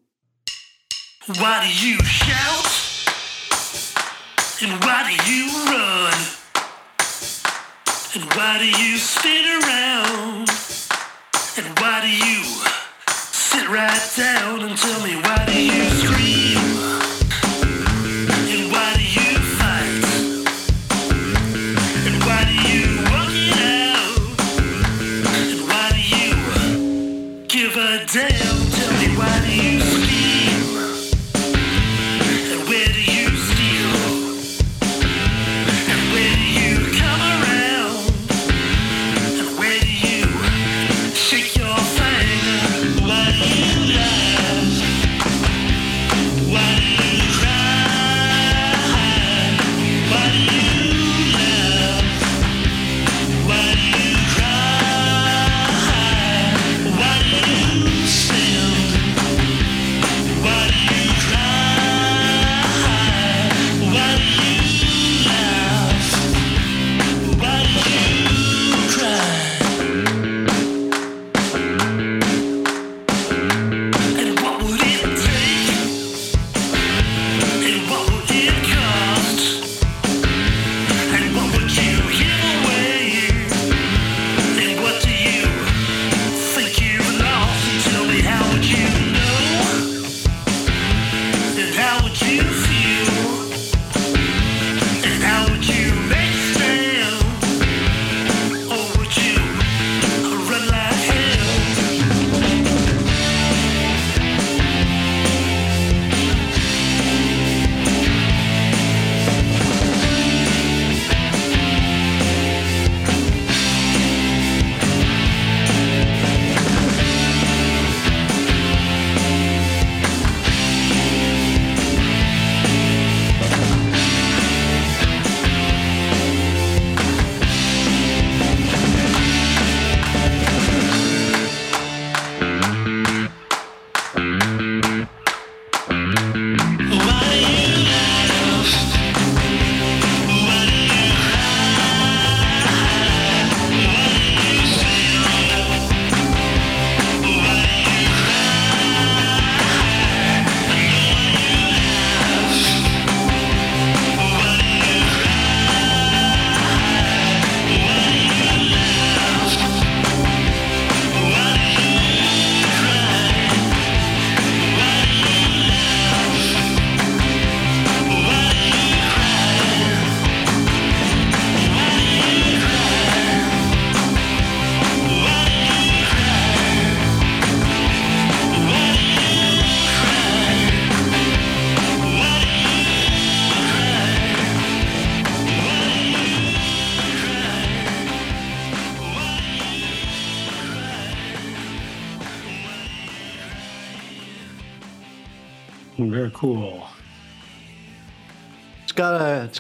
Why do you shout? And why do you run? And why do you spin around? And why do you sit right down and tell me why do you scream?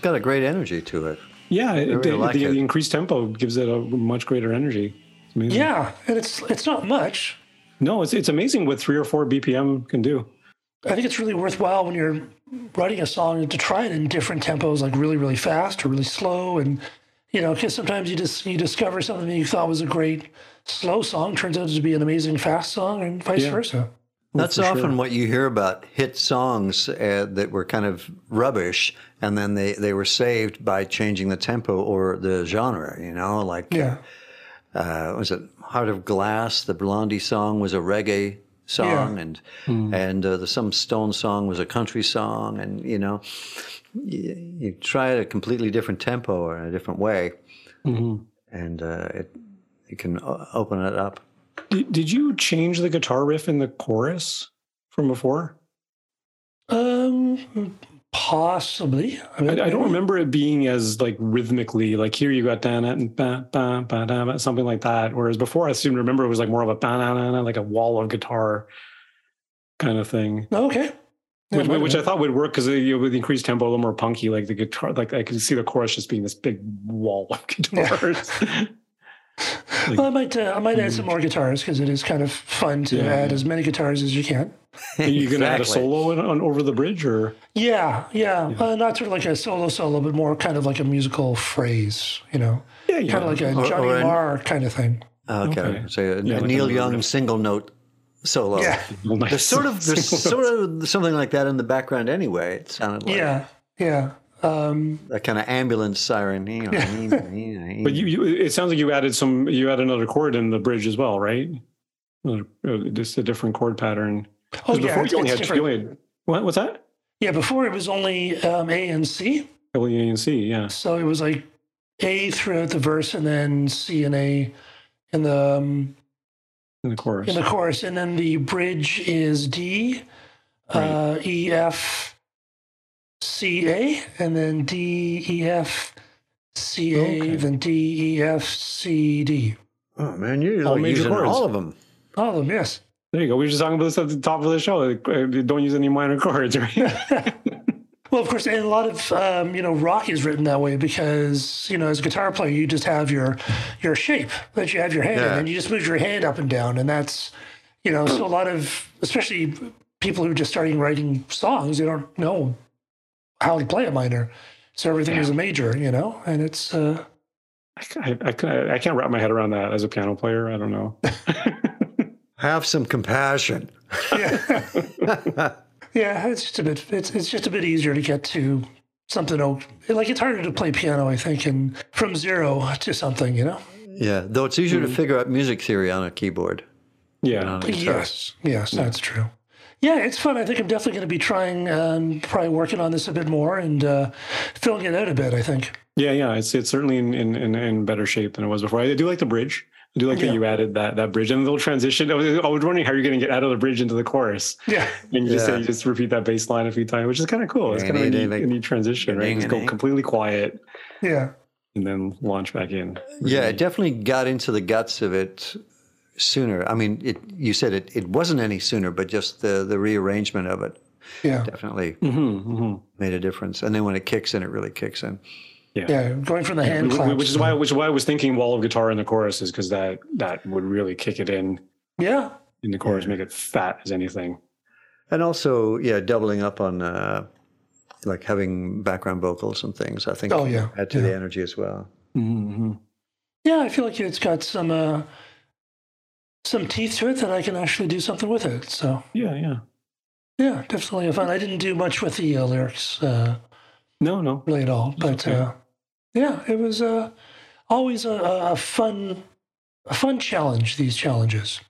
It's got a great energy to it. Yeah, it, really the, like the, it. the increased tempo gives it a much greater energy. It's. Yeah, and it's it's not much. No, it's it's amazing what three or four BPM can do. I think it's really worthwhile when you're writing a song to try it in different tempos, like really, really fast or really slow, and you know, because sometimes you just you discover something that you thought was a great slow song turns out to be an amazing fast song, and vice Yeah. versa. That's for often sure. what you hear about hit songs uh, that were kind of rubbish, and then they, they were saved by changing the tempo or the genre. You know, like Yeah, uh, was it Heart of Glass? The Blondie song was a reggae song, and and uh, the some Stone song was a country song, and you know, you, you try it a completely different tempo or in a different way, and uh, it it can open it up. Did, did you change the guitar riff in the chorus from before? um, Possibly. I, mean, I, I, don't remember it being as like rhythmically like here you got down and ba, ba, ba, ba, something like that. Whereas before I seem to remember it was like more of a like a wall of guitar kind of thing. Okay. Yeah, which, which I thought would work because you know, with increased tempo, a little more punky. Like the guitar, like I could see the chorus just being this big wall of [LAUGHS] guitars. Yeah. Like, well, I might uh, I might add some more guitars because it is kind of fun to yeah, add as many guitars as you can. Are you going to add a solo on over the bridge, or? Yeah, yeah, yeah. Uh, not sort of like a solo solo, but more kind of like a musical phrase. You know, yeah, yeah. kind of like a Johnny or, or Marr kind of thing. Okay, okay. so a, a Neil Young single note solo. Yeah, there's sort of there's [LAUGHS] sort of something like that in the background anyway. It sounded like. Yeah, yeah. Um, that kind of ambulance siren. [LAUGHS] But you, you, it sounds like you added some. You added another chord in the bridge as well, right? Just a different chord pattern. Oh yeah, before you only had, you only had what? What's that? Yeah, before it was only um, A and C. Only A and C, yeah. So it was like A throughout the verse, and then C and A in the um, in the chorus. In the chorus, and then the bridge is D, right. uh, E, F, C, A, and then D, E, F, C, A, okay. then D, E, F, C, D. Oh man, you're all like using chords. all of them. All of them, yes. There you go. We were just talking about this at the top of the show. Like, uh, don't use any minor chords, right? [LAUGHS] Well, of course, and a lot of um, you know rock is written that way because you know as a guitar player you just have your your shape that you have your hand yeah. in, and you just move your hand up and down, and that's you know so a lot of especially people who are just starting writing songs they don't know how to play a minor, so everything yeah. is a major, you know, and it's. Uh, I, I, I, can't wrap my head around that as a piano player. I don't know. [LAUGHS] have some compassion. Yeah. [LAUGHS] Yeah, it's just a bit. It's it's just a bit easier to get to something. Like it's harder to play piano, I think, and from zero to something. You know. Yeah, though it's easier mm-hmm. to figure out music theory on a keyboard. Yeah. Yes. Yes, that's true. Yeah, it's fun. I think I'm definitely going to be trying, um, probably working on this a bit more and uh, filling it out a bit. I think. Yeah, yeah, it's it's certainly in, in in better shape than it was before. I do like the bridge. I do like yeah. that you added that that bridge and the little transition. I was, I was wondering how you're going to get out of the bridge into the chorus. Yeah, and you just say you just repeat that bass line a few times, which is kind of cool. It's kind of a neat, a neat transition, right? Just go completely quiet. Yeah, and then launch back in. Yeah, it definitely got into the guts of it sooner. I mean, it. You said it. It wasn't any sooner, but just the the rearrangement of it. Yeah, definitely mm-hmm, mm-hmm. made a difference. And then when it kicks in, it really kicks in. Yeah. yeah, going from the hand claps. Which is why, which is why I was thinking wall of guitar in the chorus is because that that would really kick it in. Yeah, in the chorus, make it fat as anything. And also, yeah, doubling up on uh, like having background vocals and things. I think. Oh yeah, add to yeah. the energy as well. Mm-hmm. Yeah, I feel like it's got some uh, some teeth to it that I can actually do something with it. So yeah, yeah, yeah, definitely a fun. I didn't do much with the uh, lyrics. Uh, no, no, really at all. But okay. uh, yeah, it was uh, always a, a, fun, a fun challenge. These challenges.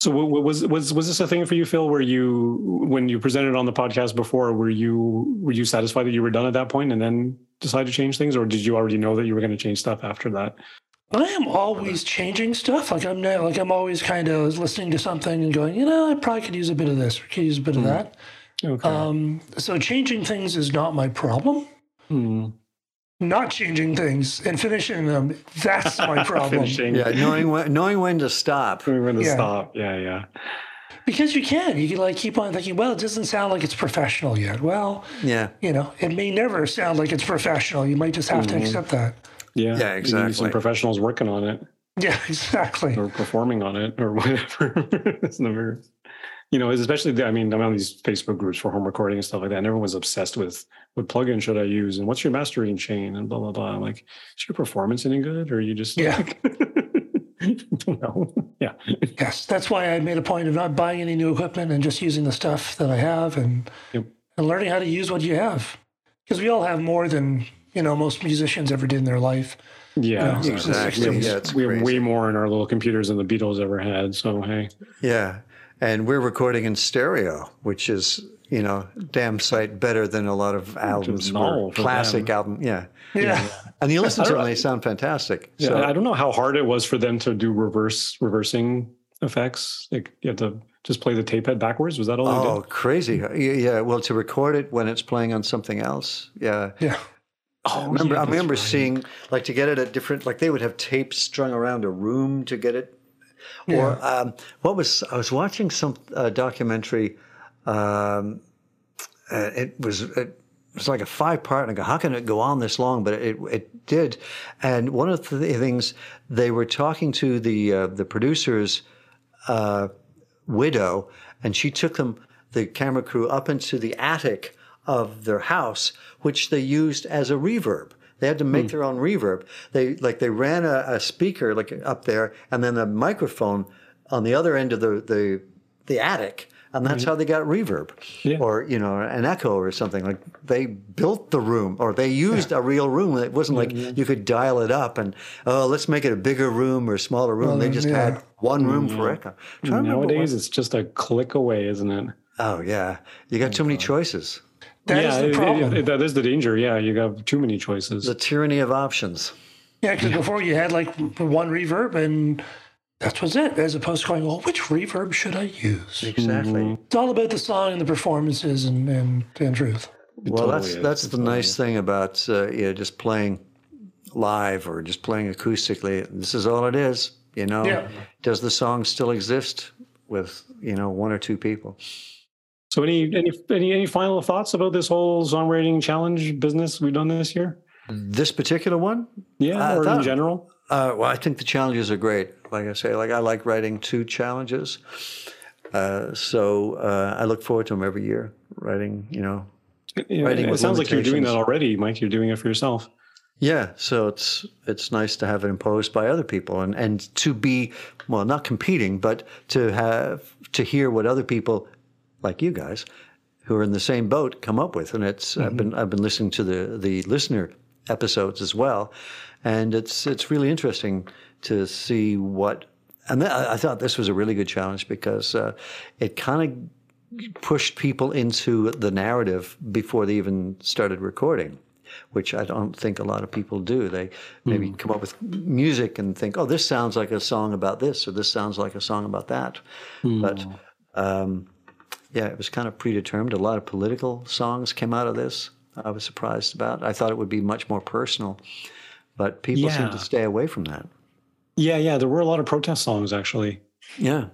So was was was this a thing for you, Phil? Where you, when you presented on the podcast before, were you were you satisfied that you were done at that point, and then decide to change things, or did you already know that you were going to change stuff after that? I am always changing stuff. Like I'm not, like I'm always kind of listening to something and going, you know, I probably could use a bit of this or could use a bit mm. of hmm. that. Okay. Um, so changing things is not my problem. Hmm. Not changing things and finishing them, that's my [LAUGHS] problem. yeah, knowing when, knowing when to stop. Knowing when to yeah. stop. Yeah, yeah. Because you can. You can like keep on thinking, well, it doesn't sound like it's professional yet. Well, yeah. You know, it may never sound like it's professional. You might just have mm-hmm. to accept that. Yeah. Yeah, exactly. Some professionals working on it. Yeah, [LAUGHS] exactly. Or performing on it or [LAUGHS] whatever. it's never you know, especially the, I mean, I'm on these Facebook groups for home recording and stuff like that. And everyone's obsessed with what plugin should I use and what's your mastering chain and blah blah blah. I'm like, is your performance any good or are you just yeah? Like, [LAUGHS] [LAUGHS] no. Yeah. Yes, that's why I made a point of not buying any new equipment and just using the stuff that I have and yep. and learning how to use what you have, because we all have more than you know most musicians ever did in their life. Yeah, you know, exactly. We have, yeah, we have way more in our little computers than the Beatles ever had. So hey. Yeah, and we're recording in stereo, which is you know damn sight better than a lot of albums, classic album. Yeah. yeah, yeah. And you listen to them, they sound fantastic. Yeah, so, I don't know how hard it was for them to do reverse reversing effects. Like you have to just play the tape head backwards? Was that all Oh, they did? crazy! Yeah, yeah. Well, to record it when it's playing on something else. Yeah. Yeah. Oh, I remember, yeah, I remember right. seeing like to get it at different like they would have tape strung around a room to get it. Or um, what was I was watching some uh, documentary. Um, uh, it was it was like a five part, and I go, how can it go on this long? But it it did, and one of the things they were talking to the uh, the producers uh, widow, and she took them, the camera crew, up into the attic of their house, which they used as a reverb. They had to make their own reverb. They like they ran a, a speaker like up there, and then a microphone on the other end of the the, the attic, and that's how they got reverb, Yeah. or you know an echo or something. Like they built the room, or they used a real room. It wasn't like you could dial it up and oh let's make it a bigger room or a smaller room. they just yeah. had one room for mm-hmm. echo. I'm trying to remember Nowadays, it's just a click away, isn't it? Oh yeah, you got oh, too many choices. That is yeah, the it- it- problem. it- that is the danger. Yeah, you have too many choices. The tyranny of options. Yeah, because before you had like one reverb and that was it, as opposed to going, well, which reverb should I use? Exactly. It's all about the song and the performances and, and, and truth. Well, totally that's is. that's It the totally nice is. thing about uh, you know, just playing live or just playing acoustically. This is all it is. You know, Yeah. does the song still exist with you know one or two people? So, any any any any final thoughts about this whole songwriting challenge business we've done this year? This particular one, Yeah, I or in general? Uh, well, I think the challenges are great. Like I say, like I like writing two challenges. Uh, so uh, I look forward to them every year. Writing, you know. Yeah, Writing it sounds like you're doing that already, Mike. You're doing it for yourself. Yeah, so it's it's nice to have it imposed by other people and and to be well, not competing, but to have to hear what other people like you guys who are in the same boat come up with. And it's I've been I've been listening to the the listener episodes as well, and it's it's really interesting to see what. And th- I I thought this was a really good challenge because uh, it kind of pushed people into the narrative before they even started recording, which I don't think a lot of people do. They maybe come up with music and think, oh, this sounds like a song about this, or this sounds like a song about that. But um, yeah, it was kind of predetermined. A lot of political songs came out of this. I was surprised about. I thought it would be much more personal, but people seem to stay away from that. Yeah, yeah. There were a lot of protest songs actually. Yeah.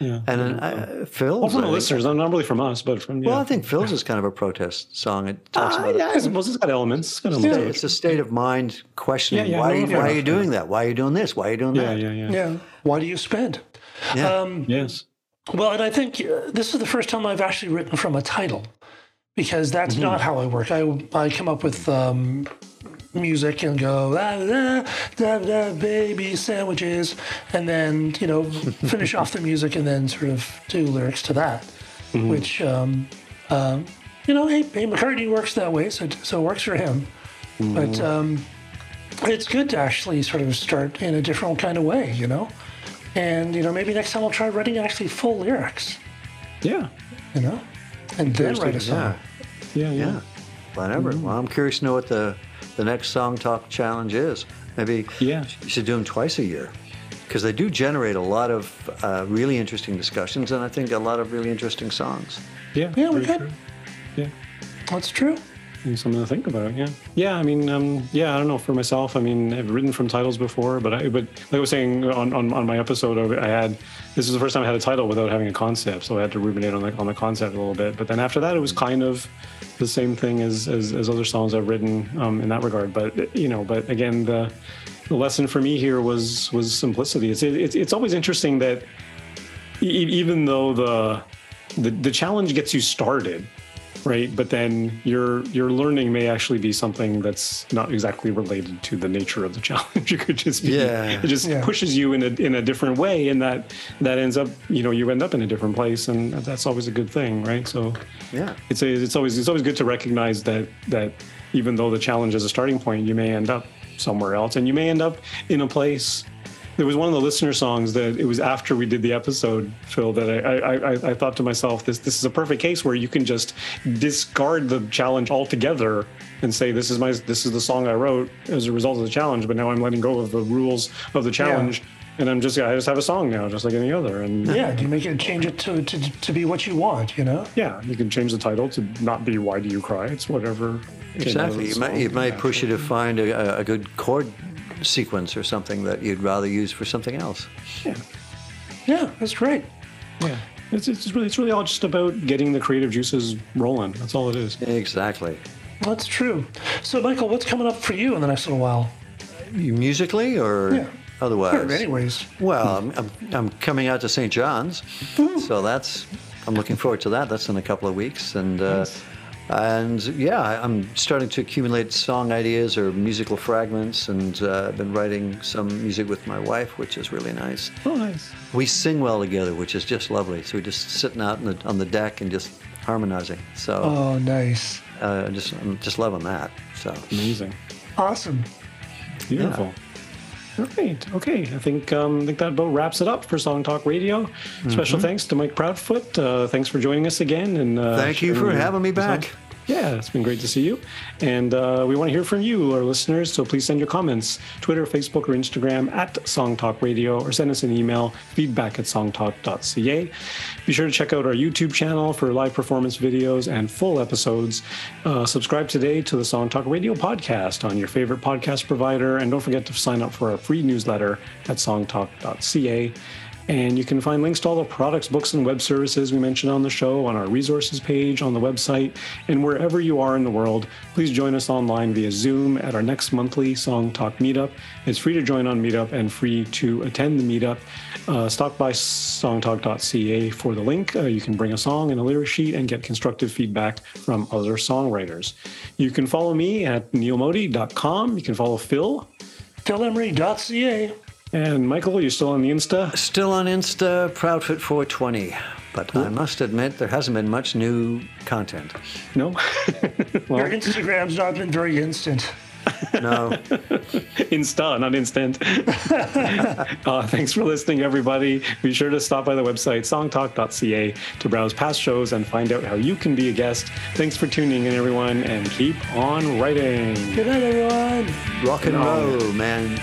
Yeah. And then uh, Phil's. Well, from I the think- listeners, not not really from us, but from yeah. Well, I think Phil's is kind of a protest song. It talks Ah, about yeah, I suppose it's got elements. It's got elements. of. It's a state of mind questioning Yeah, yeah, why, no, you- why are you doing that? Why are you doing this? Why are you doing Yeah, that? yeah, yeah. Yeah. Why do you spend? Yeah. Um, Yes. Well, and I think uh, this is the first time I've actually written from a title because that's Mm-hmm. not how I work. I, I come up with um, music and go, da, da, da, da, baby sandwiches, and then, you know, [LAUGHS] finish off the music and then sort of do lyrics to that, Mm-hmm. which, um, um, you know, hey, hey, McCartney works that way, so, so it works for him. Mm-hmm. But um, it's good to actually sort of start in a different kind of way, you know? And, you know, maybe next time I'll try writing actually full lyrics, Yeah. you know? And then write a song. Yeah. Yeah, yeah. Yeah. Whatever. Mm-hmm. Well, I'm curious to know what the, the next Song Talk Challenge is. Maybe Yeah. you should do them twice a year because they do generate a lot of uh, really interesting discussions and I think a lot of really interesting songs. Yeah. Yeah, we could. true. Yeah. That's true. And something to think about. Yeah. Yeah. I mean, um, yeah. I don't know for myself. I mean, I've written from titles before, but I, but like I was saying on, on, on my episode, I had this is the first time I had a title without having a concept, so I had to ruminate on the on the concept a little bit. But then after that, it was kind of the same thing as as, as other songs I've written um, in that regard. But you know, but again, the the lesson for me here was was simplicity. It's it's it's always interesting that e- even though the, the the challenge gets you started right but then your your learning may actually be something that's not exactly related to the nature of the [LAUGHS] challenge it could just be Yeah. it just Yeah. pushes you in a in a different way and that that ends up you know you end up in a different place and that's always a good thing right so Yeah. it's a, it's always it's always good to recognize that that even though the challenge is a starting point, you may end up somewhere else, and you may end up in a place. There was one of the listener songs that it was after we did the episode, Phil, that I I, I, I thought to myself, this this is a perfect case where you can just discard the challenge altogether and say this is my this is the song I wrote as a result of the challenge, but now I'm letting go of the rules of the challenge. and I'm just I just have a song now, just like any other. And yeah, you make it change it to, to to be what you want, you know. Yeah, you can change the title to not be "Why Do You Cry." It's whatever. Exactly. You might it might push you to find a, a good chord sequence or something that you'd rather use for something else. Yeah. Yeah, that's great. Yeah. It's, it's really it's really all just about getting the creative juices rolling. That's all it is. Exactly. That's true. So, Michael, what's coming up for you in the next little while? Musically or Yeah. otherwise? Anyways, Well, I'm, I'm, I'm coming out to St. John's, so that's I'm looking forward to that. That's in a couple of weeks, and uh, and yeah, I- I'm starting to accumulate song ideas or musical fragments, and uh, I've been writing some music with my wife, which is really nice. Oh, nice. We sing well together, which is just lovely. So we're just sitting out on the, on the deck and just harmonizing. So oh, nice, uh, just I'm just loving that. So Amazing. awesome. Beautiful. All right. Okay. I think um, I think that about wraps it up for Song Talk Radio. Special thanks to Mike Proudfoot. Uh, thanks for joining us again. And uh, thank you for having me back. song. Yeah, it's been great to see you. And uh, we want to hear from you, our listeners. So please send your comments Twitter, Facebook, or Instagram at Song Talk Radio or send us an email feedback at songtalk.ca. Be sure to check out our YouTube channel for live performance videos and full episodes. Uh, subscribe today to the Song Talk Radio podcast on your favorite podcast provider. And don't forget to sign up for our free newsletter at songtalk.ca. And you can find links to all the products, books, and web services we mentioned on the show on our resources page on the website. And wherever you are in the world, please join us online via Zoom at our next monthly Song Talk meetup. It's free to join on Meetup and free to attend the meetup. Uh, stop by songtalk.ca for the link. Uh, you can bring a song and a lyric sheet and get constructive feedback from other songwriters. You can follow me at neilmoody.com. You can follow Phil. PhilEmery.ca. And Michael, you're still on the Insta? Still on Insta, Proudfoot420. But I must admit, there hasn't been much new content. No? [LAUGHS] well, Your Instagram's not been very instant. No. [LAUGHS] Insta, not instant. [LAUGHS] uh, thanks for listening, everybody. Be sure to stop by the website songtalk.ca to browse past shows and find out how you can be a guest. Thanks for tuning in, everyone, and keep on writing. Good night, everyone. Rock and roll, man.